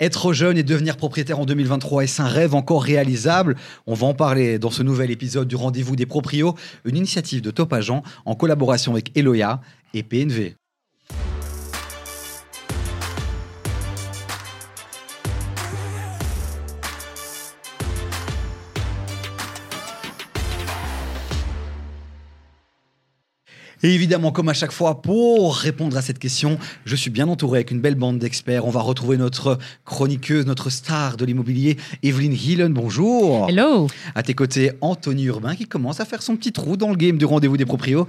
Être jeune et devenir propriétaire en 2023, est-ce un rêve encore réalisable? On va en parler dans ce nouvel épisode du Rendez-vous des Proprios, une initiative de Top Agent en collaboration avec Eloya et PNV. Et évidemment, comme à chaque fois, pour répondre à cette question, je suis bien entouré avec une belle bande d'experts. On va retrouver notre chroniqueuse, notre star de l'immobilier, Evelyne Hillen. Bonjour. Hello. À tes côtés, Anthony Urbain qui commence à faire son petit trou dans le game du rendez-vous des proprios.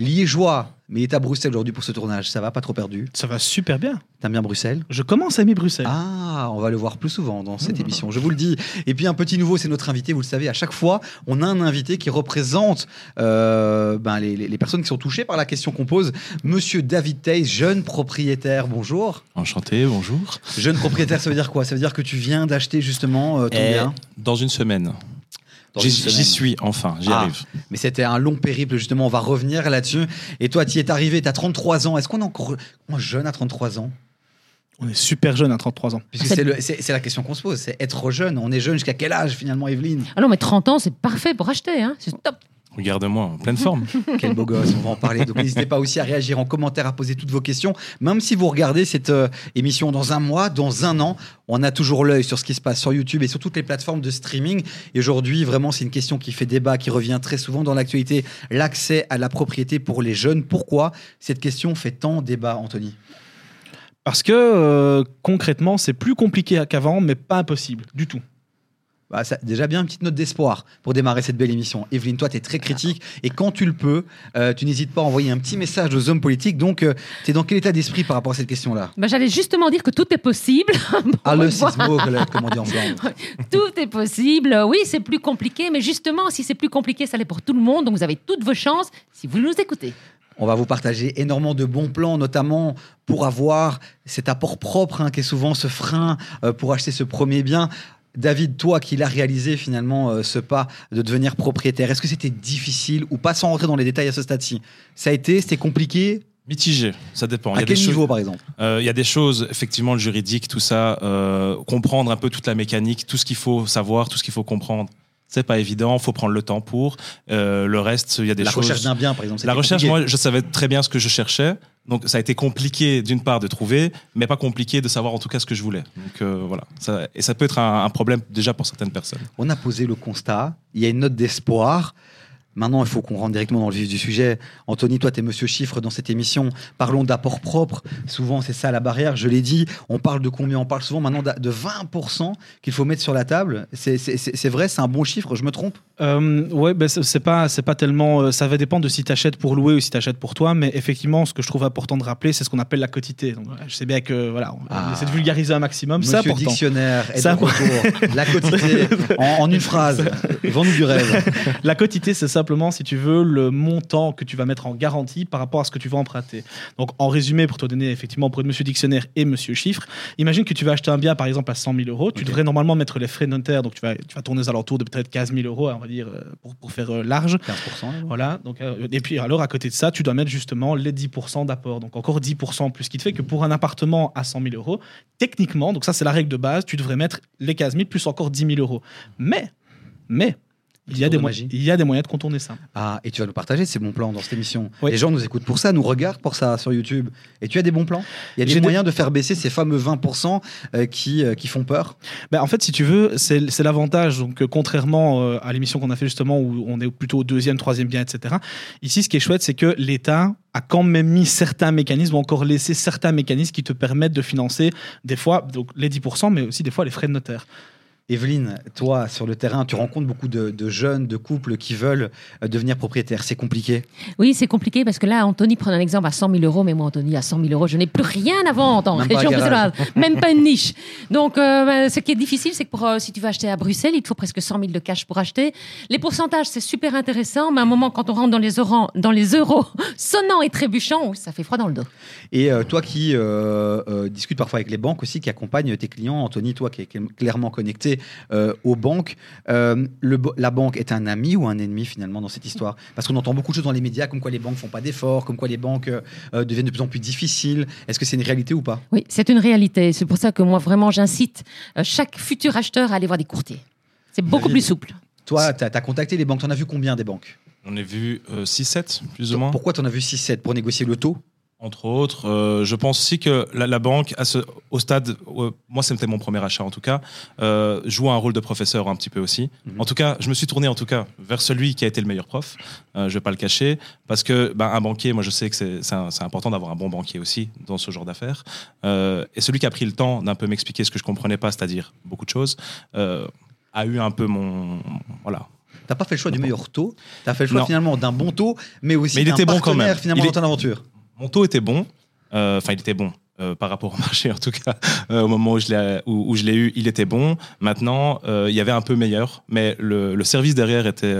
Liégeois, mais il est à Bruxelles aujourd'hui pour ce tournage. Ça va, pas trop perdu? Ça va super bien. T'aimes bien Bruxelles? Je commence à aimer Bruxelles. Ah, on va le voir plus souvent dans cette émission, je vous le dis. Et puis un petit nouveau, c'est notre invité, vous le savez, à chaque fois, on a un invité qui représente euh, ben, les, les- les personnes qui sont touchées par la question qu'on pose. Monsieur David Tays, jeune propriétaire, bonjour. Enchanté, bonjour. Jeune propriétaire, ça veut dire quoi? Ça veut dire que tu viens d'acheter justement euh, ton Et bien? dans une semaine. J'y suis, enfin, j'y Ah. arrive. Mais c'était un long périple, justement, on va revenir là-dessus. Et toi, tu y es arrivé, tu as 33 ans. Est-ce qu'on est encore moi, jeune à 33 ans? On est super jeune à 33 ans. C'est la question qu'on se pose, c'est être jeune. On est jeune jusqu'à quel âge finalement, Evelyne? Ah non, mais 30 ans, c'est parfait pour acheter. Hein. C'est top. Regarde-moi, en pleine forme. Quel beau gosse, on va en parler. Donc n'hésitez pas aussi à réagir en commentaire, à poser toutes vos questions. Même si vous regardez cette euh, émission dans un mois, dans un an, on a toujours l'œil sur ce qui se passe sur YouTube et sur toutes les plateformes de streaming. Et aujourd'hui, vraiment, c'est une question qui fait débat, qui revient très souvent dans l'actualité. L'accès à la propriété pour les jeunes. Pourquoi cette question fait tant débat, Anthony? Parce que euh, concrètement, c'est plus compliqué qu'avant, mais pas impossible du tout. Bah, ça- déjà bien une petite note d'espoir pour démarrer cette belle émission. Evelyne, toi, tu es très critique et quand tu le peux, euh, tu n'hésites pas à envoyer un petit message aux hommes politiques. Donc, tu es dans quel état d'esprit par rapport à cette question-là? Bah, J'allais justement dire que tout est possible. Ah, le sismo, comme on dit en blanc. tout est possible. Oui, c'est plus compliqué, mais justement, si c'est plus compliqué, ça l'est pour tout le monde. Donc vous avez toutes vos chances si vous nous écoutez. On va vous partager énormément de bons plans, notamment pour avoir cet apport propre hein, qui est souvent ce frein euh, pour acheter ce premier bien. David, toi qui l'as réalisé finalement euh, ce pas de devenir propriétaire, est-ce que c'était difficile ou pas sans rentrer dans les détails à ce stade-ci? Ça a été, c'était compliqué? Mitigé, ça dépend. Il y À a des quel choses- niveau par exemple? Euh, il y a des choses, effectivement, le juridique, tout ça, euh, comprendre un peu toute la mécanique, tout ce qu'il faut savoir, tout ce qu'il faut comprendre. C'est pas évident, faut prendre le temps pour. Euh, le reste, il y a des La choses. recherche d'un bien par exemple. La recherche, compliqué. moi, je savais très bien ce que je cherchais. Donc, ça a été compliqué, d'une part, de trouver, mais pas compliqué de savoir en tout cas ce que je voulais. Donc, euh, voilà. Et ça peut être un, un problème déjà pour certaines personnes. On a posé le constat, il y a une note d'espoir. Maintenant, il faut qu'on rentre directement dans le vif du sujet. Anthony, toi, tu es monsieur chiffre dans cette émission. Parlons d'apport propre. Souvent, c'est ça la barrière. Je l'ai dit, on parle de combien? On parle souvent maintenant de 20% qu'il faut mettre sur la table. C'est- vrai, c'est un bon chiffre, je me trompe? Euh, ouais, ben, c'est pas, pas tellement. euh, ça va dépendre de si tu achètes pour louer ou si tu achètes pour toi, mais effectivement, ce que je trouve important de rappeler, c'est ce qu'on appelle la quotité. Donc, je sais bien que voilà, on Ah. essaie de vulgariser un maximum, Monsieur important. Dictionnaire est Ça-. La quotité, en, en une phrase. Vends-nous du rêve. La quotité, c'est simplement, si tu veux, le montant que tu vas mettre en garantie par rapport à ce que tu vas emprunter. Donc, en résumé, pour te donner effectivement pour Monsieur Dictionnaire et Monsieur Chiffre, imagine que tu vas acheter un bien, par exemple, à 100 000 euros. Tu devrais normalement mettre les frais notaires, donc tu vas, tu vas tourner aux alentours de peut-être 15 000 euros, on va dire, euh, pour, pour faire euh, large. 15%. là. Voilà. Donc, euh, et puis, alors, à côté de ça, tu dois mettre justement les 10% d'apport. Donc, encore 10% plus. Ce qui te fait que pour un appartement à 100 000 euros, techniquement, donc ça, c'est la règle de base, tu devrais mettre les 15 000 plus encore 10 000 euros. Mais, mais, il y, a des de il y a des moyens de contourner ça. Ah, et tu vas nous partager ces bons plans dans cette émission. Oui. Les gens nous écoutent pour ça, nous regardent pour ça sur YouTube. Et tu as des bons plans? Il y a des des- moyens de faire baisser ces fameux 20% euh, qui, euh, qui font peur? Ben, en fait, si tu veux, c'est c'est l'avantage. Donc, euh, contrairement à l'émission qu'on a fait justement où on est plutôt au deuxième, troisième bien, etc. Ici, ce qui est chouette, c'est que l'État a quand même mis certains mécanismes, ou encore laissé certains mécanismes qui te permettent de financer des fois donc les 10%, mais aussi des fois les frais de notaire. Evelyne, toi, sur le terrain, tu rencontres beaucoup de, de jeunes, de couples qui veulent euh, devenir propriétaires. C'est compliqué. Oui, c'est compliqué parce que là, Anthony prend un exemple à 100 000 euros, mais moi, Anthony, à 100 000 euros, je n'ai plus rien à vendre en Même pas région bruxelloise, même pas une niche. Donc, euh, bah, ce qui est difficile, c'est que pour, euh, si tu veux acheter à Bruxelles, il te faut presque 100 000 de cash pour acheter. Les pourcentages, c'est super intéressant, mais à un moment, quand on rentre dans les, euros, dans les euros sonnants et trébuchants, ça fait froid dans le dos. Et euh, toi qui discutes parfois avec les banques aussi, qui accompagnent tes clients, Anthony, toi qui es cl- clairement connecté euh, aux banques. Euh, le la banque est un ami ou un ennemi finalement dans cette histoire? Parce qu'on entend beaucoup de choses dans les médias, comme quoi les banques font pas d'efforts, comme quoi les banques euh, deviennent de plus en plus difficiles. Est-ce que c'est une réalité ou pas? Oui, c'est une réalité. C'est pour ça que moi, vraiment, j'incite chaque futur acheteur à aller voir des courtiers. C'est beaucoup David. plus souple. Toi, tu as, contacté les banques, tu en as vu combien des banques? On a vu euh, 6-7, plus ou moins. Pourquoi tu en as vu 6-7 Pour négocier le taux? Entre autres, euh, je pense aussi que la, la banque, à ce, au stade, euh, moi c'était mon premier achat en tout cas, euh, joue un rôle de professeur un petit peu aussi. Mhm. En tout cas, je me suis tourné en tout cas vers celui qui a été le meilleur prof. Euh, je vais pas le cacher parce que ben, un banquier, moi je sais que c'est important d'avoir un bon banquier aussi dans ce genre d'affaires. Et celui qui a pris le temps d'un peu m'expliquer ce que je comprenais pas, c'est-à-dire beaucoup de choses, a eu un peu mon voilà. T'as pas fait le choix du meilleur taux, tu as fait le choix Non. finalement d'un bon taux, mais aussi Mais il d'un était bon quand partenaire même. finalement Il dans est- ton aventure. Mon taux était bon. Euh, Enfin, il était bon. euh, par rapport au marché, en tout cas, euh, au moment où je l'ai eu, il était bon. Maintenant, il y avait un peu meilleur, mais le, service derrière était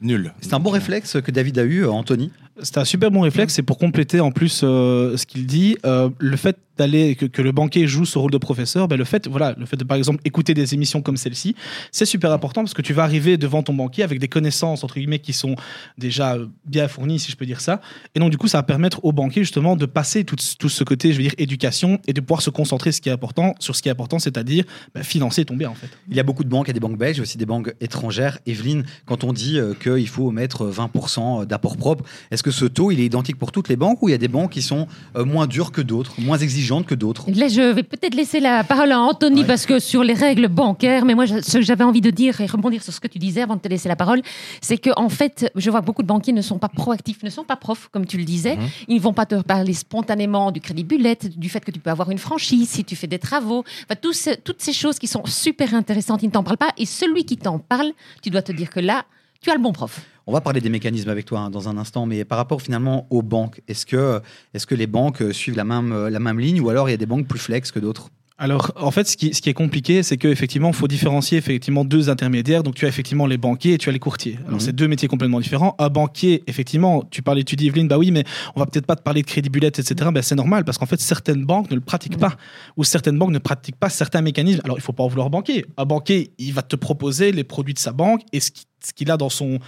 nul. C'est un bon réflexe que David a eu, euh, Anthony. C'est un super bon réflexe. Et pour compléter en plus euh, ce qu'il dit, euh, le fait d'aller que, que le banquier joue ce rôle de professeur, ben, le fait voilà, le fait de par exemple écouter des émissions comme celle-ci, c'est super important parce que tu vas arriver devant ton banquier avec des connaissances entre guillemets qui sont déjà bien fournies, si je peux dire ça. Et donc du coup, ça va permettre au banquier justement de passer tout, tout ce côté, je veux dire éducation, et de pouvoir se concentrer ce qui est important sur ce qui est important, c'est-à-dire ben, financer ton bien en fait. Il y a beaucoup de banques, il y a des banques belges, il y a aussi des banques étrangères. Evelyne, quand on dit euh, qu'il faut mettre 20% d'apport propre, est-ce que ce taux il est identique pour toutes les banques ou il y a des banques qui sont euh, moins dures que d'autres, moins exigeantes que d'autres? Là, je vais peut-être laisser la parole à Anthony Ouais. parce que sur les règles bancaires, mais moi, ce que j'avais envie de dire et rebondir sur ce que tu disais avant de te laisser la parole, c'est que en fait, je vois que beaucoup de banquiers ne sont pas proactifs, ne sont pas profs, comme tu le disais. Mhm. Ils ne vont pas te parler spontanément du crédit bullet, du fait que tu peux avoir une franchise si tu fais des travaux. Enfin, toutes ces choses qui sont super intéressantes, ils ne t'en parlent pas. Et celui qui t'en parle, tu dois te dire que là, tu as le bon prof. On va parler des mécanismes avec toi hein, dans un instant, mais par rapport finalement aux banques, est-ce que, est que les banques euh, suivent la même, euh, la même ligne ou alors il y a des banques plus flex que d'autres? Alors, en fait, ce qui, ce qui est compliqué, c'est qu'effectivement, il faut différencier effectivement deux intermédiaires. Donc, tu as effectivement les banquiers et tu as les courtiers. Alors, Mhm. c'est deux métiers complètement différents. Un banquier, effectivement, tu parlais, tu dis, Evelyne, bah oui, mais on va peut-être pas te parler de crédit bullet, etc. Ben, c'est normal parce qu'en fait, certaines banques ne le pratiquent pas ou certaines banques ne pratiquent pas certains mécanismes. Alors, il faut pas en vouloir au banquier. Un banquier, il va te proposer les produits de sa banque et ce qui- ce qu'il a dans, son,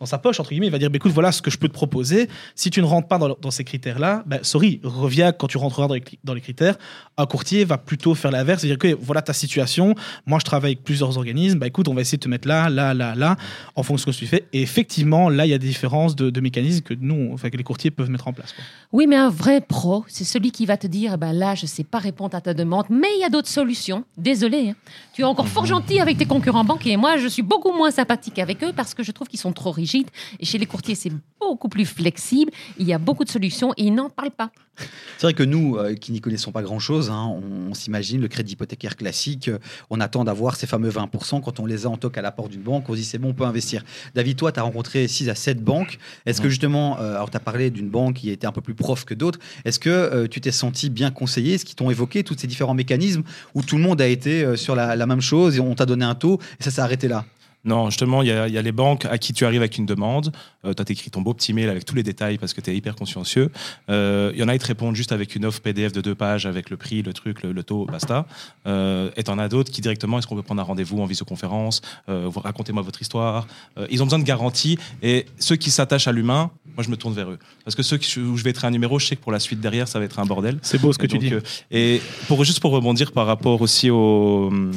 dans sa poche, entre guillemets, il va dire bah, écoute, voilà ce que je peux te proposer. Si tu ne rentres pas dans, dans ces critères-là, ben, sorry, reviens quand tu rentreras dans les, cli- dans les critères. Un courtier va plutôt faire l'inverse, c'est-à-dire que voilà ta situation. Moi, je travaille avec plusieurs organismes. Bah, écoute, on va essayer de te mettre là, là, là, là, en fonction de ce que tu fais. Et effectivement, là, il y a des différences de, de mécanismes que nous, enfin, que les courtiers peuvent mettre en place. quoi. Oui, mais un vrai pro, c'est celui qui va te dire, eh ben là, je ne sais pas répondre à ta demande, mais il y a d'autres solutions. Désolé, hein. tu es encore fort gentil avec tes concurrents banquiers. Moi, je suis beaucoup moins sympathique avec eux parce que je trouve qu'ils sont trop rigides. Et chez les courtiers, c'est beaucoup plus flexible. Il y a beaucoup de solutions et ils n'en parlent pas. C'est vrai que nous, euh, qui n'y connaissons pas grand-chose, hein, on, on s'imagine le crédit hypothécaire classique, euh, on attend d'avoir ces fameux 20%. Quand on les a en toc à la porte d'une banque, on se dit c'est bon, on peut investir. David, toi, tu as rencontré 6 à 7 banques. Est-ce que justement, euh, alors tu as parlé d'une banque qui était un peu plus prof que d'autres, est-ce que euh, tu t'es senti bien conseillé? Est-ce qu'ils t'ont évoqué tous ces différents mécanismes où tout le monde a été euh, sur la, la même chose et on t'a donné un taux et ça s'est arrêté là? Non, justement, il y, a il y a les banques à qui tu arrives avec une demande. Euh, tu as écrit ton beau petit mail avec tous les détails parce que tu es hyper consciencieux. Euh, Il y en a qui te répondent juste avec une offre PDF de deux pages avec le prix, le truc, le, le taux, basta. Euh, et tu en as d'autres qui directement, est-ce qu'on peut prendre un rendez-vous en visioconférence euh, Racontez-moi votre histoire. Euh, ils ont besoin de garanties. Et ceux qui s'attachent à l'humain, moi, je me tourne vers eux. Parce que ceux qui- où je vais être un numéro, je sais que pour la suite derrière, ça va être un bordel. C'est beau ce que tu dis. euh, et pour, juste pour rebondir par rapport aussi aux, hum,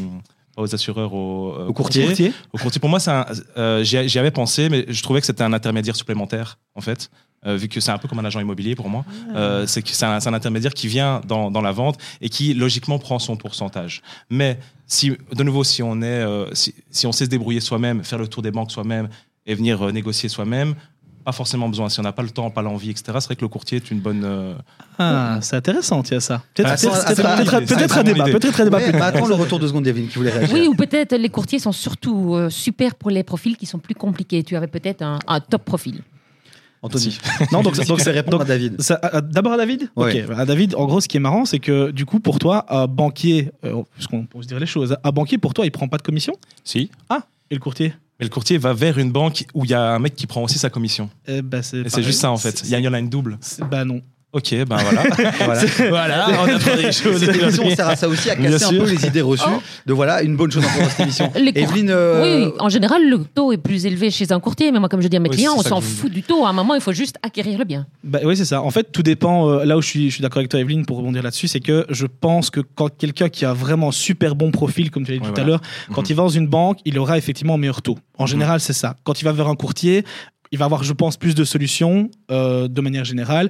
pas aux assureurs, aux, euh, Au courtier. Courtier au courtier, pour moi, c'est un- euh, j'y j'y avais pensé, mais je trouvais que c'était un intermédiaire supplémentaire, en fait. euh, vu que c'est un peu comme un agent immobilier pour moi, Euh, c'est que c'est un, c'est un intermédiaire qui vient dans, dans la vente et qui logiquement prend son pourcentage. Mais si, de nouveau, si on est, euh, si, si on sait se débrouiller soi-même, faire le tour des banques soi-même et venir euh, négocier soi-même, pas forcément besoin. Si on n'a pas le temps, pas l'envie, etc. C'est vrai que le courtier est une bonne. euh, Ah, c'est intéressant, tiens, ça. Peut-être Ah, un débat. Peut-être un débat Ouais, plus bah, tard. Attends le retour de seconde d'Evelyne qui voulait réagir. Oui, ou peut-être les courtiers sont surtout euh, super pour les profils qui sont plus compliqués. Tu avais peut-être un, un top profil. Anthony, Non, donc, donc, c'est répondre donc, à David. À- D'abord à David Ouais. Ok, à David, en gros, ce qui est marrant, c'est que du coup, pour toi, un banquier, euh, parce qu'on peut se dire les choses, un banquier, pour toi, il prend pas de commission? Si. Et le courtier? Mais le courtier va vers une banque où il y a un mec qui prend aussi sa commission. Eh ben, c'est Et c'est pareil. juste ça, en fait. Il y, a- il y en a une double. C'est- Bah non. Ok, ben voilà. Voilà. voilà, on apprend des choses. Cette émission sert à ça aussi, à Bien casser un sûr. peu les idées reçues de voilà une bonne chose en dans cette émission. Evelyne, euh, Oui, en général, le taux est plus élevé chez un courtier, mais moi, comme je dis à mes Oui, clients, on s'en fout du taux. À un moment, il faut juste acquérir le bien. Bah, oui, c'est ça. En fait, tout dépend. euh, là où je suis, je suis d'accord avec toi, Evelyne, pour rebondir là-dessus, c'est que je pense que quand quelqu'un qui a vraiment un super bon profil, comme tu l'as dit Ouais, tout à l'heure, quand Mhm. il va dans une banque, il aura effectivement un meilleur taux. En général, c'est ça. Quand il va vers un courtier, il va avoir, je pense, plus de solutions euh, de manière générale.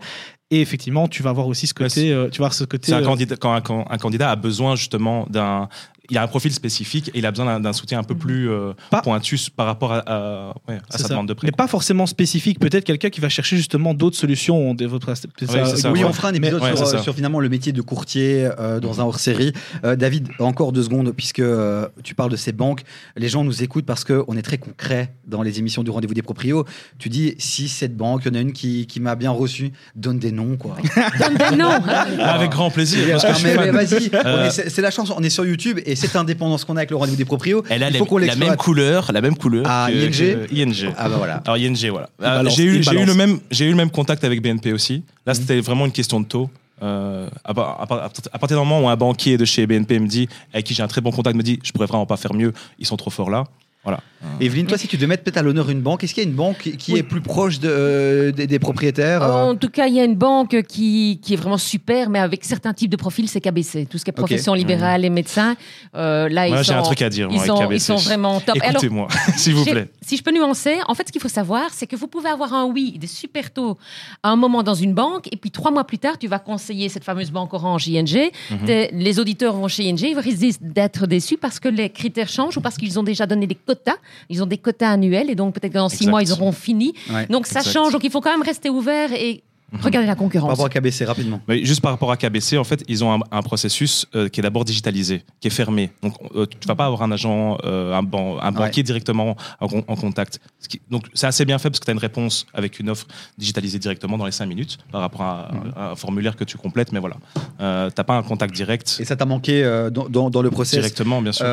Et effectivement, tu vas avoir aussi ce Ouais, côté. euh, tu vas avoir ce côté. Un euh, candidat, quand un, quand un candidat a besoin justement d'un. Il a un profil spécifique et il a besoin d'un- soutien un peu plus euh, Pas- pointu par rapport à, à- ouais, à c'est sa ça. demande de prêt. Mais pas forcément spécifique. Peut-être quelqu'un qui va chercher justement d'autres solutions. On ça- oui, ouais. on fera un épisode Mais- sur, finalement le métier de courtier euh, dans un hors-série. Euh, David, encore deux secondes, puisque euh, tu parles de ces banques. Les gens nous écoutent parce qu'on est très concret dans les émissions du Rendez-vous des Proprios. Tu dis, si cette banque, il y en a une qui, qui m'a bien reçu, donne des noms, quoi. Donne des noms. Ah, avec grand plaisir. Parce que Ah, je suis mais, fan. mais vas-y, on Euh, est- c'est c'est la chance, on est sur YouTube et cette indépendance qu'on a avec le Rendez-vous des Proprios, Elle a il les- faut qu'on la même couleur, la même couleur. Ah, que- ING? que ING. Ah bah voilà. Alors ING, voilà. Il Euh, balance, j'ai eu, il j'ai eu balance. le même, j'ai eu le même contact avec BNP aussi. Là, c'était vraiment une question de taux. Euh, à, par- à par- à partir du moment où un banquier de chez BNP me dit, avec qui j'ai un très bon contact, me dit, je pourrais vraiment pas faire mieux, ils sont trop forts là. Voilà. Evelyne, toi, si tu devais mettre peut-être à l'honneur une banque, est-ce qu'il y a une banque qui- Oui. est plus proche de, euh, des, des propriétaires euh, En tout cas, il y a une banque qui, qui est vraiment super, mais avec certains types de profils, c'est KBC. Tout ce qui est profession libérale et médecin, euh, là, Moi, ils j'ai sont, un truc à dire, moi, ils KBC. ils sont vraiment top. Alors, Écoutez-moi, s'il vous plaît. Si je peux nuancer, en fait, ce qu'il faut savoir, c'est que vous pouvez avoir un oui, des super taux à un moment dans une banque, et puis trois mois plus tard, tu vas conseiller cette fameuse banque Orange ING. Mhm. Les auditeurs vont chez ING, ils risquent d'être déçus parce que les critères changent ou parce qu'ils ont déjà donné des quotas. Ils ont des quotas annuels, et donc peut-être que dans six Exact. mois, ils auront fini. Ouais. Donc ça Exact. change. Donc il faut quand même rester ouvert et regarder la Par concurrence. rapport à KBC, rapidement. Mais juste par rapport à KBC, en fait, ils ont un, un processus euh, qui est d'abord digitalisé, qui est fermé. Donc, euh, tu vas pas avoir un agent, euh, un, ban- un banquier directement en, con- en contact. Ce qui- donc, c'est assez bien fait parce que tu as une réponse avec une offre digitalisée directement dans les 5 minutes par rapport à, à un formulaire que tu complètes. Mais voilà, euh, t'as pas un contact direct Et ça t'a manqué euh, dans, dans- dans le process directement, bien sûr.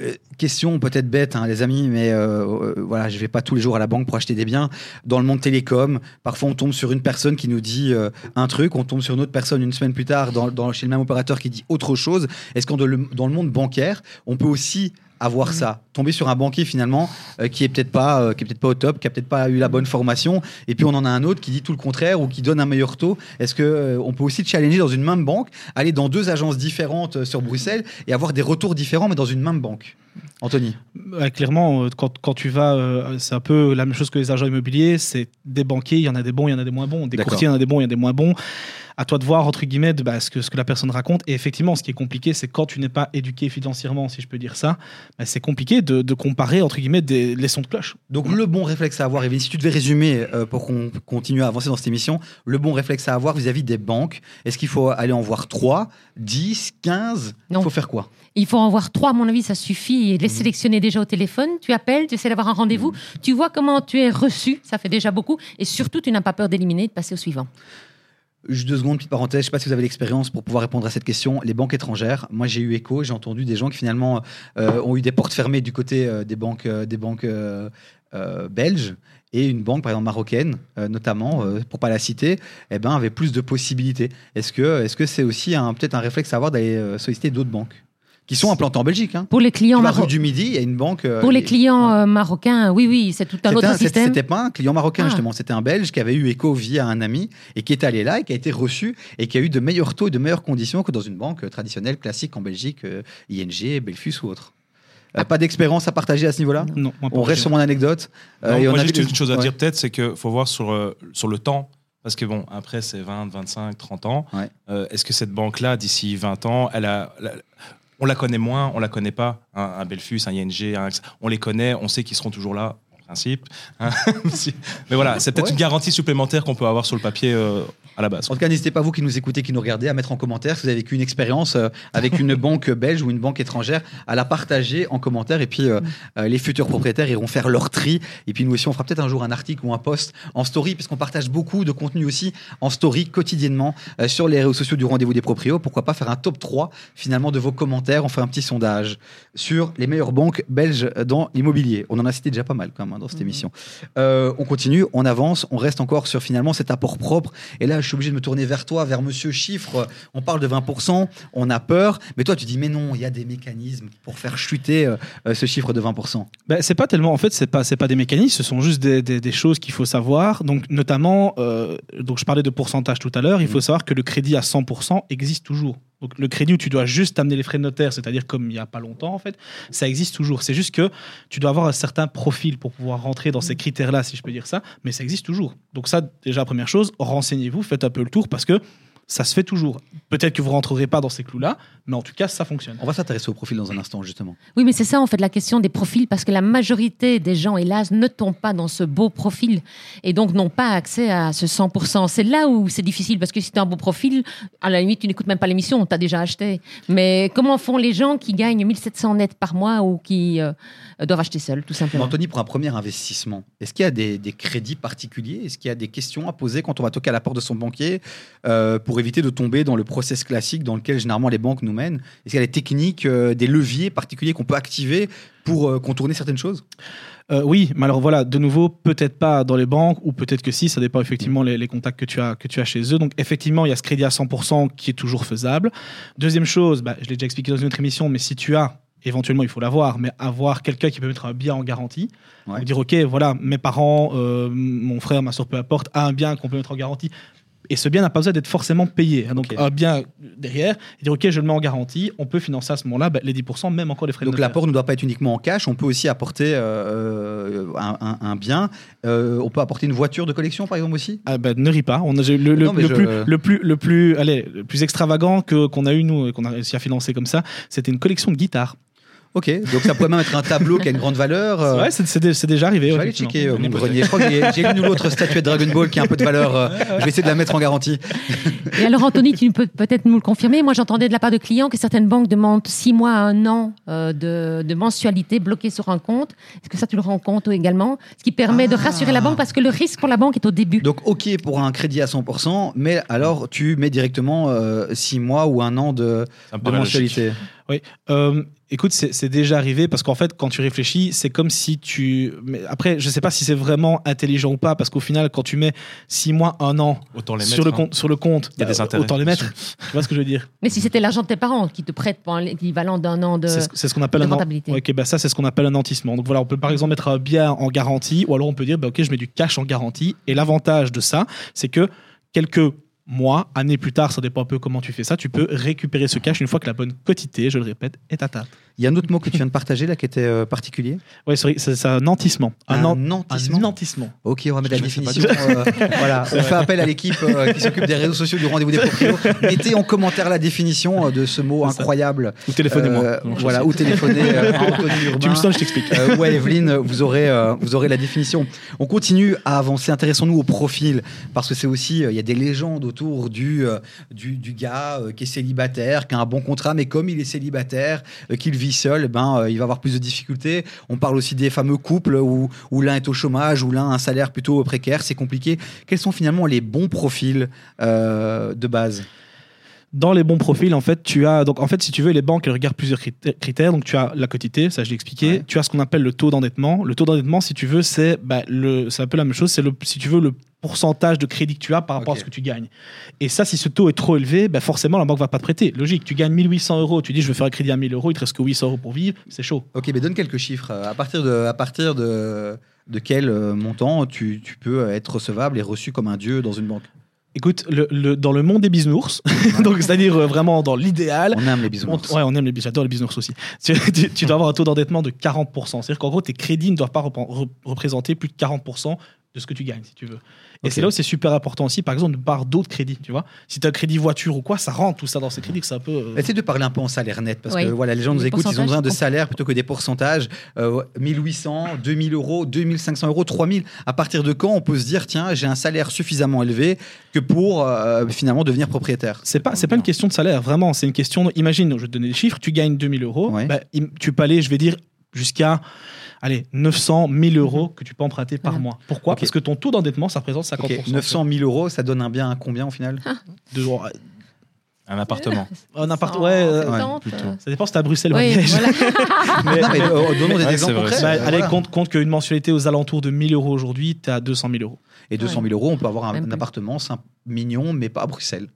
Euh, question peut-être bête, hein, les amis, mais euh, euh, voilà, je vais pas tous les jours à la banque pour acheter des biens. Dans le monde télécom, parfois on tombe sur une personne qui nous dit euh, un truc, on tombe sur une autre personne une semaine plus tard dans, chez le même opérateur qui dit autre chose. Est-ce que dans le, dans le monde bancaire, on peut aussi avoir ça, tomber sur un banquier finalement euh, qui est peut-être pas, euh, qui est peut-être pas au top, qui a peut-être pas eu la bonne formation, et puis on en a un autre qui dit tout le contraire ou qui donne un meilleur taux. Est-ce que euh, on peut aussi challenger dans une même banque, aller dans deux agences différentes sur Bruxelles et avoir des retours différents mais dans une même banque? Anthony. Ouais, clairement, euh, quand, quand tu vas, euh, c'est un peu la même chose que les agents immobiliers. C'est des banquiers, il y en a des bons, il y en a des moins bons. Des courtiers, il y en a des bons, il y en a des moins bons. À toi de voir, entre guillemets, de, bah, ce, que, ce que la personne raconte. Et effectivement, ce qui est compliqué, c'est quand tu n'es pas éduqué financièrement, si je peux dire ça, bah, c'est compliqué de, de comparer, entre guillemets, des, les sons de cloche. Donc le bon réflexe à avoir, Evelyne, si tu devais résumer euh, pour qu'on continue à avancer dans cette émission, le bon réflexe à avoir vis-à-vis des banques, est-ce qu'il faut aller en voir 3, 10, 15 Il faut faire quoi? Il faut en voir trois, à mon avis, ça suffit. Et les sélectionner déjà au téléphone. Tu appelles, tu essaies d'avoir un rendez-vous. Tu vois comment tu es reçu, ça fait déjà beaucoup. Et surtout, tu n'as pas peur d'éliminer, de passer au suivant. Juste deux secondes, petite parenthèse, je ne sais pas si vous avez l'expérience pour pouvoir répondre à cette question. Les banques étrangères, moi j'ai eu écho, j'ai entendu des gens qui finalement euh, ont eu des portes fermées du côté euh, des banques, euh, des banques belges et une banque par exemple marocaine euh, notamment, euh, pour pas la citer, eh ben, avait plus de possibilités. Est-ce que est-ce que c'est aussi un- peut-être un réflexe à avoir d'aller solliciter d'autres banques? Qui sont implantées en Belgique hein Pour les clients, Tu vas maro- rue du Midi, il y a une banque. euh, pour les et- clients euh, marocains, oui, oui, c'est tout un autre un- c'était- système. C'était pas un client marocain, Ah. justement. C'était un Belge qui avait eu écho via un ami et qui est allé là et qui a été reçu et qui a eu de meilleurs taux et de meilleures conditions que dans une banque euh, traditionnelle, classique en Belgique, euh, ING, Belfus ou autre. Euh, pas d'expérience à partager à ce niveau-là? Non, moi, On reste sur mon anecdote. Euh, Non, et on moi, a juste une chose à Ouais. dire peut-être, c'est qu'il faut voir sur, euh, sur le temps. Parce que bon, après, c'est 20, 25, 30 ans. Ouais. Euh, Est-ce que cette banque-là, d'ici 20 ans, elle a, la- on la connaît moins, on la connaît pas. Un, un Belfus, un ING, un- on les connaît, on sait qu'ils seront toujours là, en principe. hein. Mais voilà, c'est peut-être Ouais. une garantie supplémentaire qu'on peut avoir sur le papier euh, à la base. En tout cas, n'hésitez pas, vous qui nous écoutez, qui nous regardez, à mettre en commentaire si vous avez vécu une expérience euh, avec une banque belge ou une banque étrangère, à la partager en commentaire. Et puis, euh, euh, les futurs propriétaires iront faire leur tri. Et puis, nous aussi, on fera peut-être un jour un article ou un post en story, puisqu'on partage beaucoup de contenu aussi en story quotidiennement euh, sur les réseaux sociaux du Rendez-vous des Proprios. Pourquoi pas faire un top 3 finalement de vos commentaires? On fait un petit sondage sur les meilleures banques belges dans l'immobilier. On en a cité déjà pas mal quand même. hein. dans cette Mhm. émission. Euh, on continue, on avance, on reste encore sur finalement cet apport propre. Et là, je suis obligé de me tourner vers toi, vers Monsieur Chiffre. On parle de 20%, on a peur, mais toi, tu dis mais non, il y a des mécanismes pour faire chuter euh, euh, ce chiffre de 20%. Ben, c'est pas tellement, en fait, c'est pas, c'est pas des mécanismes, ce sont juste des, des- des choses qu'il faut savoir. Donc, notamment, euh, donc je parlais de pourcentage tout à l'heure, il faut savoir que le crédit à 100% existe toujours. Donc, le crédit où tu dois juste amener les frais de notaire, c'est-à-dire comme il y a pas longtemps, en fait, ça existe toujours. C'est juste que tu dois avoir un certain profil pour pouvoir rentrer dans ces critères-là, si je peux dire ça, mais ça existe toujours. Donc, ça, déjà, première chose, renseignez-vous, faites un peu le tour parce que ça se fait toujours. Peut-être que vous rentrerez pas dans ces clous-là, mais en tout cas, ça fonctionne. On va s'intéresser au profil dans un instant, justement. Oui, mais c'est ça en fait la question des profils, parce que la majorité des gens, hélas, ne tombent pas dans ce beau profil et donc n'ont pas accès à ce 100%. C'est là où c'est difficile, parce que si tu as un beau profil, à la limite, tu n'écoutes même pas l'émission, tu as déjà acheté. Mais comment font les gens qui gagnent 1700 nets par mois ou qui euh, doivent acheter seuls, tout simplement? Anthony, pour un premier investissement, est-ce qu'il y a des, des crédits particuliers? Est-ce qu'il y a des questions à poser quand on va toquer à la porte de son banquier euh, pour éviter de tomber dans le process classique dans lequel généralement les banques nous mènent Est-ce qu'il y a des techniques, euh, des leviers particuliers qu'on peut activer pour euh, contourner certaines choses? Euh, oui, mais alors voilà, de nouveau, peut-être pas dans les banques, ou peut-être que si, ça dépend effectivement les, les contacts que tu, as, que tu as chez eux. Donc effectivement, il y a ce crédit à 100% qui est toujours faisable. Deuxième chose, bah, je l'ai déjà expliqué dans une autre émission, mais si tu as, éventuellement il faut l'avoir, mais avoir quelqu'un qui peut mettre un bien en garantie, Ouais. dire ok, voilà, mes parents, euh, mon frère, ma soeur, peu importe, a un bien qu'on peut mettre en garantie. Et ce bien n'a pas besoin d'être forcément payé. hein. Donc un bien derrière, et dire ok, je le mets en garantie, on peut financer à ce moment-là bah, les 10%, même encore les frais de Donc l'apport ne doit pas être uniquement en cash, on peut aussi apporter euh, un, un- un bien. Euh, on peut apporter une voiture de collection par exemple aussi? Ah bah, ne ris pas. On a, j'ai- le, le- Non, mais le je- plus, le plus, le plus, allez, le plus extravagant que qu'on a eu nous, qu'on a réussi à financer comme ça, c'était une collection de guitares. Ok, donc ça pourrait même être un tableau qui a une grande valeur. euh, ouais, c'est, c'est dé- c'est déjà arrivé. je vais aller checker euh, mon grenier. Je crois que j'ai l'une ou l'autre statuette Dragon Ball qui a un peu de valeur. euh, je vais essayer de la mettre en garantie. Et alors, Anthony, tu peux peut-être nous le confirmer. Moi, j'entendais de la part de clients que certaines banques demandent six mois à un an euh, de, de mensualité bloquée sur un compte. Est-ce que ça, tu le rends compte également? Ce qui permet de Ah. rassurer la banque parce que le risque pour la banque est au début. Donc ok pour un crédit à 100%, mais alors tu mets directement 6 mois ou un an de, de logique. Mensualité. Euh, écoute, c'est, déjà arrivé parce qu'en fait, quand tu réfléchis, c'est comme si tu. Mais après, je sais pas si c'est vraiment intelligent ou pas parce qu'au final, quand tu mets six mois, un an Autant les sur le hein. compte, sur le compte, Il y a des intérêts. autant les mettre. tu vois ce que je veux dire? Mais si c'était l'argent de tes parents qui te prêtent pour l'équivalent d'un an de. C'est ce, qu'on appelle an-. Ouais, bah ça c'est ce qu'on appelle un nantissement. Donc voilà, on peut par exemple mettre un bien en garantie, ou alors on peut dire, bah, ok, je mets du cash en garantie. Et l'avantage de ça, c'est que quelques mois, années plus tard, ça dépend un peu comment tu fais ça, tu peux récupérer ce cash une fois que la bonne quotité, je le répète, est atteinte. Il y a un autre mot que tu viens de partager là qui était euh, particulier. Oui, c'est c'est- c'est un nantissement. Un nan- nantissement Un nantissement. Ok, on va mettre la Je définition. euh, voilà, on fait appel à l'équipe euh, qui s'occupe des réseaux sociaux du rendez-vous des proprios. Mettez en commentaire la définition euh, de ce mot C'est ça. incroyable. Ou téléphonez-moi. Euh, voilà, ou téléphonez euh, à Anthony Urbain. Tu me sens, je t'explique. Euh, ouais, Evelyne, vous aurez, euh, vous aurez la définition. On continue à avancer. Intéressons-nous au profil, parce que c'est aussi, euh, il y a des légendes autour du, euh, du, du gars euh, qui est célibataire, qui a un bon contrat, mais comme il est célibataire, euh, qu'il vit seul, ben, euh, il va avoir plus de difficultés. On parle aussi des fameux couples où, où l'un est au chômage, où l'un a un salaire plutôt précaire. C'est compliqué. Quels sont finalement les bons profils euh, de base? Dans les bons profils, en fait, tu as donc en fait, si tu veux, les banques elles regardent plusieurs critères-. Donc tu as la quotité, ça je l'ai expliqué. Ouais. Tu as ce qu'on appelle le taux d'endettement. Le taux d'endettement, si tu veux, c'est bah, le, c'est un peu la même chose. C'est le, si tu veux, le pourcentage de crédit que tu as par rapport à ce que tu gagnes. Et ça, si ce taux est trop élevé, bah, forcément la banque va pas te prêter. Logique. Tu gagnes 1800 euros, tu dis je veux faire un crédit à 1000 euros, il te reste que 800 euros pour vivre, c'est chaud. Ok, mais donne quelques chiffres. À partir de, à partir de, de quel euh, montant tu, tu peux être recevable et reçu comme un dieu dans une banque? Écoute, le, le- dans le monde des bisounours, donc c'est-à-dire euh, vraiment dans l'idéal, On aime les On- bisounours. ouais, on aime les bisounours. J'adore les bisounours aussi. Tu, tu- tu dois avoir un taux d'endettement de 40%. C'est-à-dire qu'en gros, tes crédits ne doivent pas représenter plus de 40% de ce que tu gagnes, si tu veux. Et c'est là où c'est super important aussi, par exemple, de part d'autres crédits, tu vois. Si tu as un crédit voiture ou quoi, ça rentre tout ça dans ces crédits, que c'est un peu... euh, Essaye de parler un peu en salaire net, parce Oui. que voilà, les gens nous Les écoutent, ils ont besoin de salaire plutôt que des pourcentages. Euh, 1800, 2000 euros, 2500 euros, 3000. À partir de quand on peut se dire, tiens, j'ai un salaire suffisamment élevé que pour euh, finalement devenir propriétaire? C'est pas, c'est pas une question de salaire, vraiment. C'est une question. de- imagine, je vais te donner des chiffres. Tu gagnes 2000 euros. Ouais. bah, tu peux aller, je vais dire, jusqu'à allez, 900, 1000 euros que tu peux emprunter par mois. Pourquoi? Parce que ton taux d'endettement, ça représente 50%. Ok, 900 000 euros, ça donne un bien à combien au final? De- Un appartement. Un appart, ouais, euh, 170, plutôt. ça dépend si t'es à Bruxelles ou à Oui, Liège. voilà. Mais- Non, mais euh, donnons des Ouais, exemples c'est vrai, concrets. c'est Bah, allez, voilà. compte, compte qu'une mensualité aux alentours de 1000 euros aujourd'hui, t'es à 200 000 euros. Et 200 000 euros, on peut avoir un, Même un plus. appartement, c'est un mignon, mais pas à Bruxelles.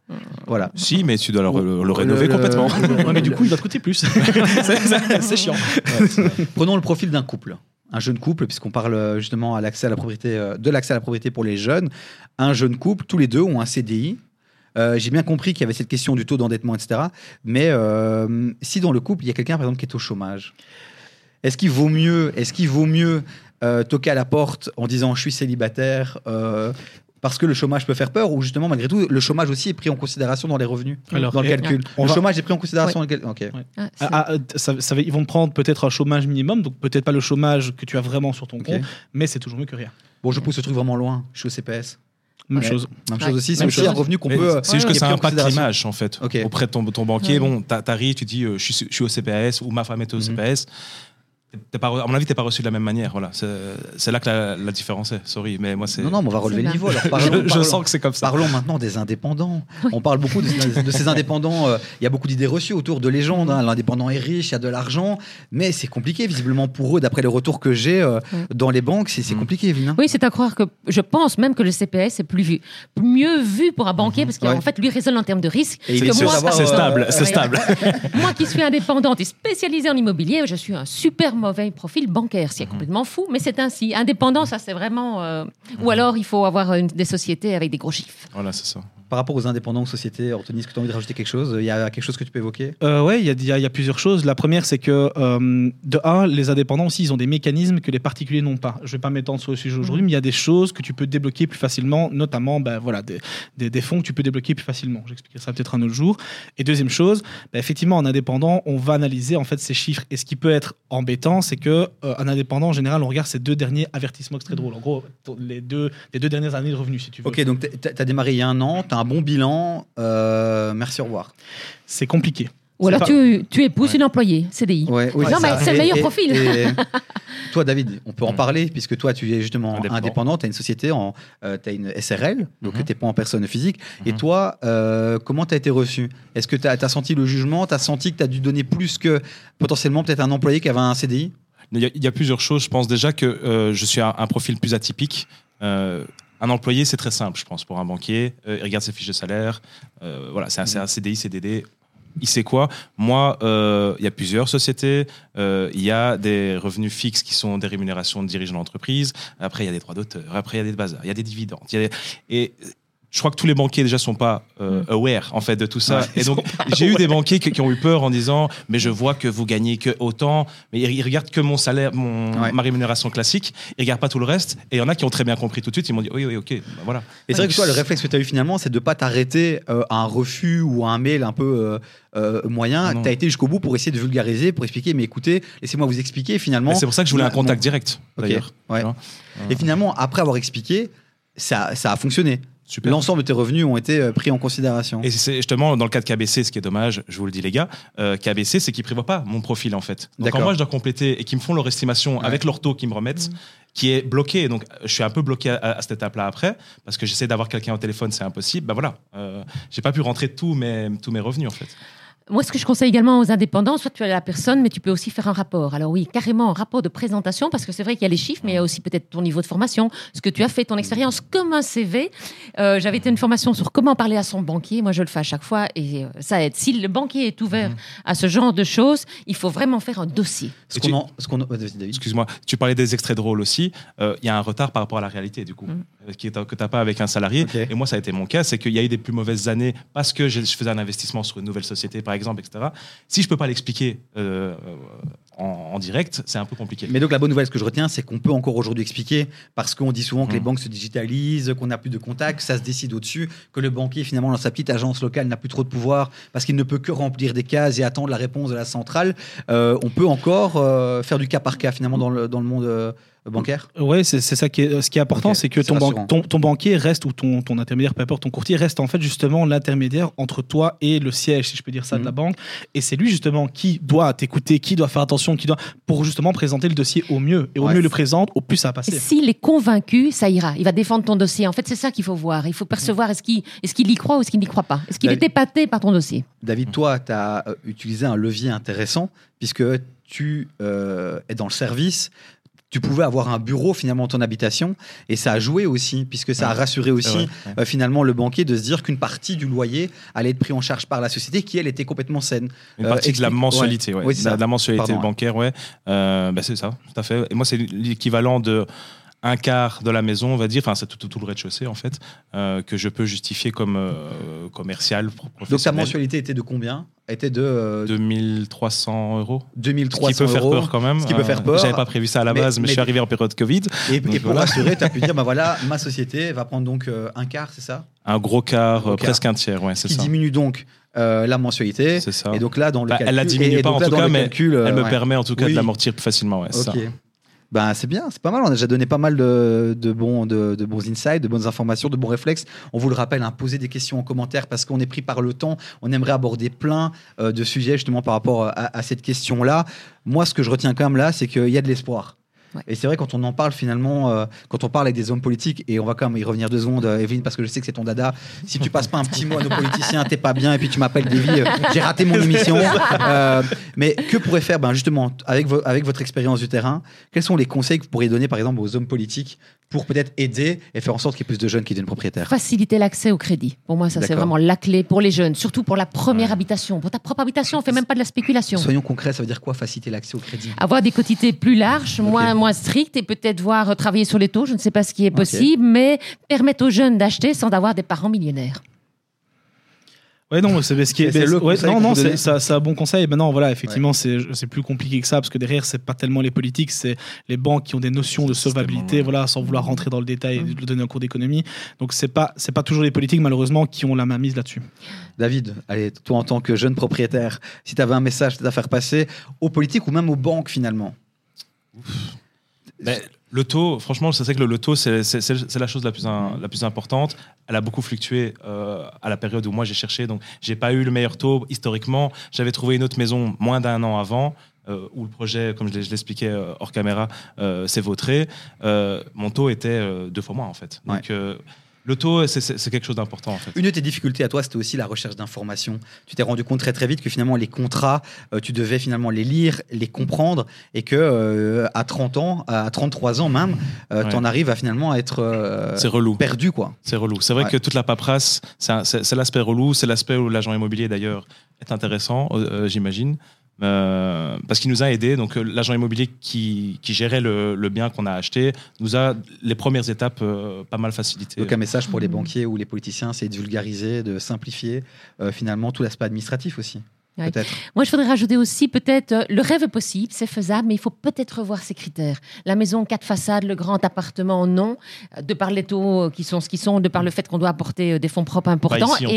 Voilà. Si, mais tu dois le, le- le Le- rénover le- complètement. Ouais, mais du coup, il va te coûter plus. C'est- c'est c'est chiant. Prenons le profil d'un couple. Un jeune couple, puisqu'on parle euh, justement à l'accès à la propriété, euh, de l'accès à la propriété pour les jeunes. Un jeune couple, tous les deux ont un CDI. Euh, J'ai bien compris qu'il y avait cette question du taux d'endettement, etc. Mais euh, si dans le couple, il y a quelqu'un, par exemple, qui est au chômage, est-ce qu'il vaut mieux, est-ce qu'il vaut mieux euh, toquer à la porte en disant je suis célibataire euh, parce que le chômage peut faire peur ou justement malgré tout le chômage aussi est pris en considération dans les revenus, Alors, dans le calcul? le va- chômage est pris en considération dans le calcul? Ok. Ah, Ah, ah, ça, ça va- ils vont te prendre peut-être un chômage minimum, donc peut-être pas le chômage que tu as vraiment sur ton compte, mais c'est toujours mieux que rien. Bon, je pousse ce truc vraiment loin. Je suis au CPS. Même Ouais. chose. Même Ouais. chose aussi. C'est aussi un revenu qu'on peut. euh, C'est juste qui que ça impacte l'image, en fait. Auprès de ton, ton banquier, Ouais. bon, t'a- t'arrives, tu dis, euh, je, suis, je suis au CPS ou ma femme est au Mhm. CPS. T'es pas, re- à mon avis, t'es pas reçu de la même manière. Voilà. C'est là que la, la différence est. Sorry, mais moi, c'est. Non, non, mais on va relever le niveau. Alors, je, parlons, je parlons- sens que c'est comme ça. Parlons maintenant des indépendants. On parle beaucoup de, de ces indépendants. euh, Il y a beaucoup d'idées reçues autour de légendes. hein. L'indépendant est riche, il y a de l'argent, mais c'est compliqué visiblement pour eux. D'après les retours que j'ai euh, dans les banques, c'est Mm. compliqué, Evelyne. hein. Oui, c'est à croire que je pense même que le CPS est plus vu, mieux vu pour un banquier parce qu'en Ouais. fait, lui raisonne en termes de risque. C'est euh, stable, euh, c'est ouais. stable. Moi qui suis indépendante et spécialisée en immobilier, je suis un super mauvais profil bancaire. Mhm. C'est complètement fou, mais c'est ainsi. Indépendant, ça c'est vraiment. euh, Ou Mhm. alors il faut avoir une- des sociétés avec des gros chiffres. Voilà, c'est ça. Par rapport aux indépendants, aux sociétés, Anthony, est-ce que tu as envie de rajouter quelque chose? Il y a quelque chose que tu peux évoquer? Euh, ouais, il y a, y y plusieurs choses. La première, c'est que euh, de un, les indépendants aussi, ils ont des mécanismes que les particuliers n'ont pas. Je vais pas m'étendre sur le sujet aujourd'hui, mais il y a des choses que tu peux débloquer plus facilement, notamment, ben voilà, des, des, des fonds que tu peux débloquer plus facilement. J'expliquerai ça peut-être un autre jour. Et deuxième chose, ben, effectivement, en indépendant, on va analyser en fait ces chiffres. Et ce qui peut être embêtant, c'est que euh, un indépendant, en général, on regarde ces deux derniers avertissements extraits drôles. En gros, les deux, les deux dernières années de revenus, si tu veux. Ok, donc tu as démarré il y a un an, tu as un bon bilan. euh, merci, au revoir. C'est compliqué. Ou alors pas- tu, tu épouses Ouais. une employée, CDI. Ouais, oui, Non, mais c'est le meilleur et- profil. et- toi, David, on peut en Mm. parler, puisque toi, tu es justement Indépendant. indépendant, tu as une société, en, tu as une SRL, donc Mhm. tu n'es pas en personne physique. Et Mhm. toi, euh, comment tu as été reçu? Est-ce que tu as, senti le jugement? Tu as senti que tu as dû donner plus que potentiellement peut-être un employé qui avait un CDI Il y, a, il y a plusieurs choses. Je pense déjà que euh, je suis un, un profil plus atypique. Un employé, c'est très simple, je pense, pour un banquier. Euh, il regarde ses fiches de salaire. Euh, voilà, c'est un, un CDI, CDD. Il sait quoi? Moi, euh, il y a plusieurs sociétés. Il y a des revenus fixes qui sont des rémunérations de dirigeants d'entreprise. Après, il y a des droits d'auteur. Après, il y a des bazars. Il y a des dividendes. Et je crois que tous les banquiers déjà sont pas euh, aware en fait de tout ça. Ouais, et donc j'ai eu des banquiers qui, qui ont eu peur en disant mais je vois que vous gagnez que autant, mais ils, regardent que mon salaire, mon Ouais. ma rémunération classique, ils regardent pas tout le reste. Et il y en a qui ont très bien compris tout de suite. Ils m'ont dit oui oui ok bah voilà. Et c'est vrai que toi, le réflexe que tu as eu finalement, c'est de pas t'arrêter euh, à un refus ou à un mail un peu euh, moyen. Ah tu as été jusqu'au bout pour essayer de vulgariser, pour expliquer, mais écoutez, laissez-moi vous expliquer finalement. C'est pour ça que je voulais un Mon- contact direct d'ailleurs. ouais. Et finalement, après avoir expliqué, ça, ça a fonctionné. L'ensemble de tes revenus ont été euh, pris en considération. Et c'est justement dans le cas de KBC, ce qui est dommage, je vous le dis les gars, euh, KBC, c'est qu'ils prévoient pas mon profil en fait. Donc quand moi je dois compléter et qu'ils me font leur estimation Ouais. avec leur taux qu'ils me remettent, qui est bloqué, donc je suis un peu bloqué à, à cette étape-là après, parce que j'essaie d'avoir quelqu'un au téléphone, c'est impossible. Ben voilà, euh, j'ai pas pu rentrer tous mes tous mes revenus en fait. Moi, ce que je conseille également aux indépendants, soit tu as la personne, mais tu peux aussi faire un rapport. Alors oui, carrément un rapport de présentation, parce que c'est vrai qu'il y a les chiffres, mais il y a aussi peut-être ton niveau de formation, ce que tu as fait, ton expérience, comme un CV. Euh, J'avais été une formation sur comment parler à son banquier. Moi, je le fais à chaque fois, et euh, ça aide. Si le banquier est ouvert Mhm. à ce genre de choses, il faut vraiment faire un dossier. Tu-. Excuse-moi, tu parlais des extraits drôles aussi. Euh, Il y a un retard par rapport à la réalité, du coup, Mm. euh, est- que tu n'as pas avec un salarié. Et moi, ça a été mon cas, c'est qu'il y a eu des plus mauvaises années parce que je je faisais un investissement sur une nouvelle société, par exemple, etc. Si je peux pas l'expliquer euh, euh, en, en direct, c'est un peu compliqué. Mais donc la bonne nouvelle, ce que je retiens, c'est qu'on peut encore aujourd'hui expliquer, parce qu'on dit souvent que les Mm. banques se digitalisent, qu'on n'a plus de contacts, que ça se décide au-dessus, que le banquier, finalement, dans sa petite agence locale, n'a plus trop de pouvoir, parce qu'il ne peut que remplir des cases et attendre la réponse de la centrale. Euh, on peut encore euh, faire du cas par cas, finalement, dans le, dans le monde euh, bancaire? Ouais, c'est c'est ça qui est, ce qui est important, c'est que c'est ton, ban- ton, ton banquier reste, ou ton, ton intermédiaire, peu importe, ton courtier reste en fait justement l'intermédiaire entre toi et le siège, si je peux dire ça, de la banque. Et c'est lui justement qui doit t'écouter, qui doit faire attention, qui doit, pour justement présenter le dossier au mieux. Et au Ouais. mieux il le présente, au plus ça va Et passer. S'il est convaincu, ça ira. Il va défendre ton dossier. En fait, c'est ça qu'il faut voir. Il faut percevoir est-ce qu'il est qu'il y croit ou est-ce qu'il n'y croit pas? Est-ce qu'il est épaté par ton dossier? David, toi, tu as euh, utilisé un levier intéressant puisque tu euh, es dans le service. Tu pouvais avoir un bureau finalement dans ton habitation et ça a joué aussi puisque ça a rassuré C'est aussi vrai, ouais. euh, finalement le banquier de se dire qu'une partie du loyer allait être pris en charge par la société qui elle était complètement saine. Une Euh, partie de la mensualité, ouais. Oui, la, ça. de la mensualité Pardon, ouais. bancaire, ouais. Euh, bah, c'est ça, tout à fait. Et moi, c'est l'équivalent de un quart de la maison, on va dire, enfin c'est tout, tout- tout le rez-de-chaussée en fait, euh, que je peux justifier comme euh, commercial, Donc ta mensualité était de combien? Était de euh, 2300 euros. Ce 2300 qui peut faire euros. peur quand même. Ce qui peut Euh, faire peur. J'avais pas prévu ça à la Mais- base, mais, mais- je suis arrivé en période Covid. Et, et pour voilà. rassurer, tu as pu dire bah voilà, ma société va prendre donc euh, un quart, c'est ça? Un gros quart, Un gros quart. presque un tiers, ouais, Ce c'est qui ça. diminue donc euh, la mensualité. C'est ça. Et donc là, dans le Bah, calcul, elle la diminue et- et pas en là, tout cas, mais calcul, euh, Elle me ouais. permet en tout cas Oui. de l'amortir plus facilement, ouais, c'est Ok. ça. Ben, c'est bien, c'est pas mal. On a déjà donné pas mal de, bons, de, bons insights, de bonnes informations, de bons réflexes. On vous le rappelle, hein, posez des questions en commentaire parce qu'on est pris par le temps. On aimerait aborder plein euh, de sujets justement par rapport à, à cette question-là. Moi, ce que je retiens quand même là, c'est qu'il y a de l'espoir. Ouais. Et c'est vrai, quand on en parle finalement, euh, quand on parle avec des hommes politiques, et on va quand même y revenir deux secondes, euh, Evelyne, parce que je sais que c'est ton dada. Si tu passes pas un petit mot à nos politiciens, t'es pas bien, et puis tu m'appelles Davy, euh, j'ai raté mon émission. Euh, mais que pourrait faire, ben justement, avec, vo- avec votre expérience du terrain, quels sont les conseils que vous pourriez donner, par exemple, aux hommes politiques pour peut-être aider et faire en sorte qu'il y ait plus de jeunes qui deviennent propriétaires Faciliter l'accès au crédit. Pour moi, ça, c'est vraiment la clé pour les jeunes, surtout pour la première Ouais. habitation. Pour ta propre habitation, on fait même pas de la spéculation. Soyons concrets, ça veut dire quoi faciliter l'accès au crédit? Avoir des quotités plus larges, moins, moins strictes et peut-être voir travailler sur les taux. Je ne sais pas ce qui est possible, mais permettre aux jeunes d'acheter sans avoir des parents millionnaires. Ouais, non, c'est ce qui est. Le ouais, non, non, c'est ça- un bon conseil. Maintenant, voilà, effectivement, c'est c'est plus compliqué que ça parce que derrière, c'est pas tellement les politiques, c'est les banques qui ont des notions de solvabilité, ouais. voilà, sans vouloir rentrer dans le détail et Mhm. le donner un cours d'économie. Donc, c'est pas c'est pas toujours les politiques, malheureusement, qui ont la main mise là-dessus. David, allez, toi en tant que jeune propriétaire, si tu avais un message à faire passer aux politiques ou même aux banques finalement? Mais le taux, franchement, je sais que le, le taux, c'est c'est- c'est- c'est la chose la plus, in- la plus importante. Elle a beaucoup fluctué euh, à la période où moi j'ai cherché. Donc, j'ai pas eu le meilleur taux historiquement. J'avais trouvé une autre maison moins d'un an avant. euh, où le projet, comme je l'expliquais euh, hors caméra, s'est vautré. Mon taux était deux fois moins en fait. Donc taux, c'est- quelque chose d'important en fait. Une de tes difficultés à toi, c'était aussi la recherche d'informations. Tu t'es rendu compte très très vite que finalement les contrats, euh, tu devais finalement les lire, les comprendre, et que euh, à 30 ans, à 33 ans même, euh, Ouais. t'en arrives à finalement être euh, C'est relou. perdu quoi. C'est relou. C'est vrai Ouais. que toute la paperasse, c'est l'aspect relou. C'est l'aspect où l'agent immobilier, d'ailleurs, est intéressant, j'imagine. Euh, parce qu'il nous a aidés. Donc, euh, l'agent immobilier qui, qui gérait le, le bien qu'on a acheté nous a les premières étapes euh, pas mal facilitées. Donc un message pour les banquiers ou les politiciens, c'est de vulgariser, de simplifier euh, finalement tout l'aspect administratif aussi. Ouais. Moi, je voudrais rajouter aussi peut-être euh, le rêve est possible, c'est faisable, mais il faut peut-être revoir ses critères. La maison quatre façades, le grand appartement, non. De par les taux qui sont ce qu'ils sont, de par le fait qu'on doit apporter des fonds propres Pas importants. ici, en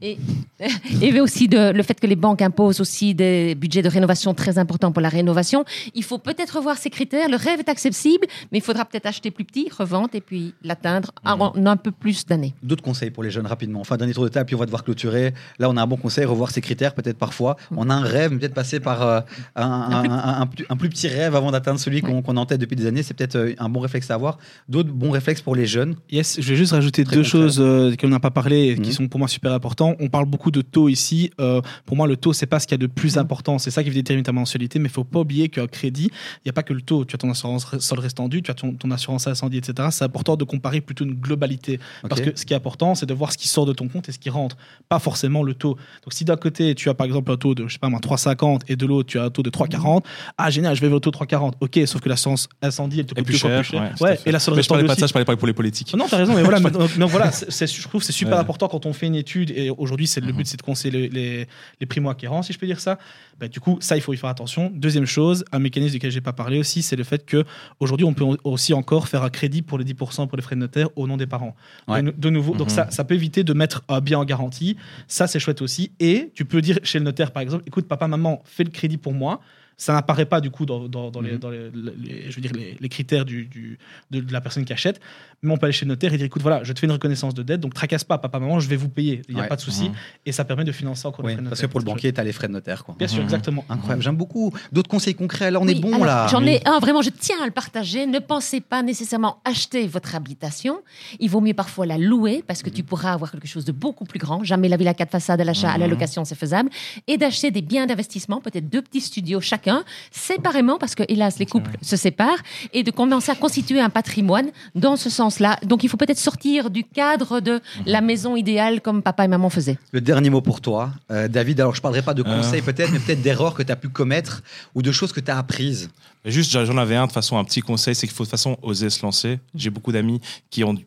et, aussi de, le fait que les banques imposent aussi des budgets de rénovation très importants pour la rénovation. Il faut peut-être revoir ces critères. Le rêve est accessible, mais il faudra peut-être acheter plus petit, revendre et puis l'atteindre en un peu plus d'années. D'autres conseils pour les jeunes rapidement. Enfin, dernier tour de table, puis on va devoir clôturer. Là, on a un bon conseil, revoir ses critères, peut-être parfois. On a un rêve, mais peut-être passer par euh, un, un- un- un plus, un plus petit rêve avant d'atteindre celui qu'on qu'on a en tête depuis des années. C'est peut-être euh, un bon réflexe à avoir. D'autres bons réflexes pour les jeunes. Yes, je vais juste rajouter Très deux choses euh, qu'on n'a pas parlé et qui Mhm. sont pour moi super On parle beaucoup de taux ici. Euh, pour moi, le taux, c'est pas ce qu'il y a de plus Mhm. important. C'est ça qui détermine ta mensualité, mais il faut pas oublier qu'un crédit, il n'y a pas que le taux. Tu as ton assurance sol restendu, tu as ton, ton assurance incendie, etc. C'est important de comparer plutôt une globalité. Parce que ce qui est important, c'est de voir ce qui sort de ton compte et ce qui rentre, pas forcément le taux. Donc si d'un côté, tu as par exemple un taux de, je sais pas moi, 3,50 et de l'autre, tu as un taux de 3,40, ah génial, je vais vers le taux de 3,40. Ok, sauf que l'assurance incendie, elle te coûte plus cher. plus cher. ouais, tout à Ouais, fait. et la sol Mais je parlais pas de ça, je parlais pas pour les politiques. Non, t'as raison, mais voilà, mais voilà, c'est- je trouve que c'est super Ouais. important quand on fait une étude et aujourd'hui, c'est le but, c'est de conseiller les, les, les primo-acquérants, si je peux dire ça. Bah, du coup, ça, il faut y faire attention. Deuxième chose, un mécanisme duquel j'ai pas parlé aussi, c'est le fait que aujourd'hui, on peut aussi encore faire un crédit pour les 10% pour les frais de notaire au nom des parents. Ouais. De, de nouveau, donc Mhm. ça, ça peut éviter de mettre un bien en garantie. Ça, c'est chouette aussi. Et tu peux dire chez le notaire, par exemple, écoute, papa, maman, fais le crédit pour moi. Ça n'apparaît pas du coup dans, dans- dans les, Mhm. dans les- les- je veux dire, les, les critères du, du- de, de la personne qui achète. Mais on peut aller chez le notaire et dire écoute, voilà, je te fais une reconnaissance de dette, donc tracasse pas, papa, maman, je vais vous payer. Il n'y a Ouais. pas de souci. Mhm. Et ça permet de financer encore Oui, les frais de parce que pour le banquier, tu as les frais de notaire. Quoi. Bien sûr, Mhm. exactement. Incroyable, j'aime beaucoup. D'autres conseils concrets, alors on est bon alors, là. J'en ai un, vraiment, je tiens à le partager. Ne pensez pas nécessairement acheter votre habitation. Il vaut mieux parfois la louer parce que tu pourras avoir quelque chose de beaucoup plus grand. Jamais la villa 4 façades à l'achat, à la Mhm. location, c'est faisable. Et d'acheter des biens d'investissement, peut-être deux petits studios chacun, séparément parce que, hélas, les couples se séparent. Et de commencer à constituer un patrimoine dans ce sens-là. Donc, il faut peut-être sortir du cadre de la maison idéale comme papa et maman faisaient. Le dernier mot pour toi, euh, David. Alors, je parlerai pas de Euh. conseils peut-être, mais peut-être d'erreurs que tu as pu commettre ou de choses que tu as apprises. Mais juste, j'en avais un de façon, un petit conseil, c'est qu'il faut de toute façon oser se lancer. J'ai beaucoup d'amis qui ont du-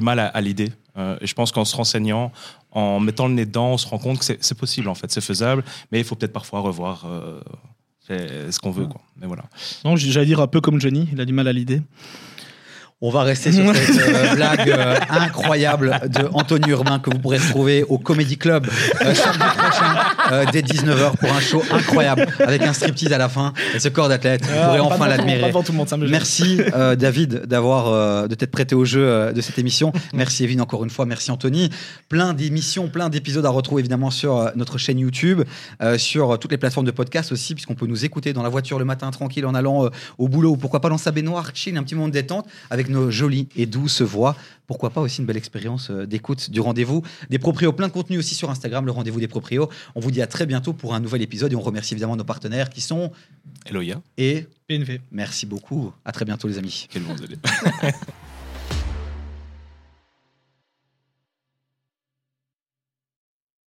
mal à, à l'idée. Euh, et je pense qu'en se renseignant, en mettant le nez dedans, on se rend compte que c'est c'est possible en fait, c'est faisable, mais il faut peut-être parfois revoir euh, c'est ce qu'on veut. Quoi. Mais voilà. Non, j'allais dire un peu comme Johnny, il a du mal à l'idée. On va rester sur cette euh, blague euh, incroyable de Anthony Urbain que vous pourrez retrouver au Comedy Club euh, samedi prochain euh, dès 19h pour un show incroyable avec un striptease à la fin et ce corps d'athlète. Vous pourrez Ah, enfin l'admirer. Merci euh, David d'avoir euh, de t'être prêté au jeu de cette émission. Merci Evelyne encore une fois. Merci Anthony. Plein d'émissions, plein d'épisodes à retrouver évidemment sur notre chaîne YouTube, sur toutes les plateformes de podcast aussi, puisqu'on peut nous écouter dans la voiture le matin tranquille en allant au boulot ou pourquoi pas dans sa baignoire, chill, un petit moment de détente avec nos jolies et douces voix. Pourquoi pas aussi une belle expérience euh, d'écoute du rendez-vous des proprios. Plein de contenu aussi sur Instagram, le rendez-vous des proprios. On vous dit à très bientôt pour un nouvel épisode et on remercie évidemment nos partenaires qui sont Eloïa, et PNV. merci beaucoup. À très bientôt les amis. quel bon délai.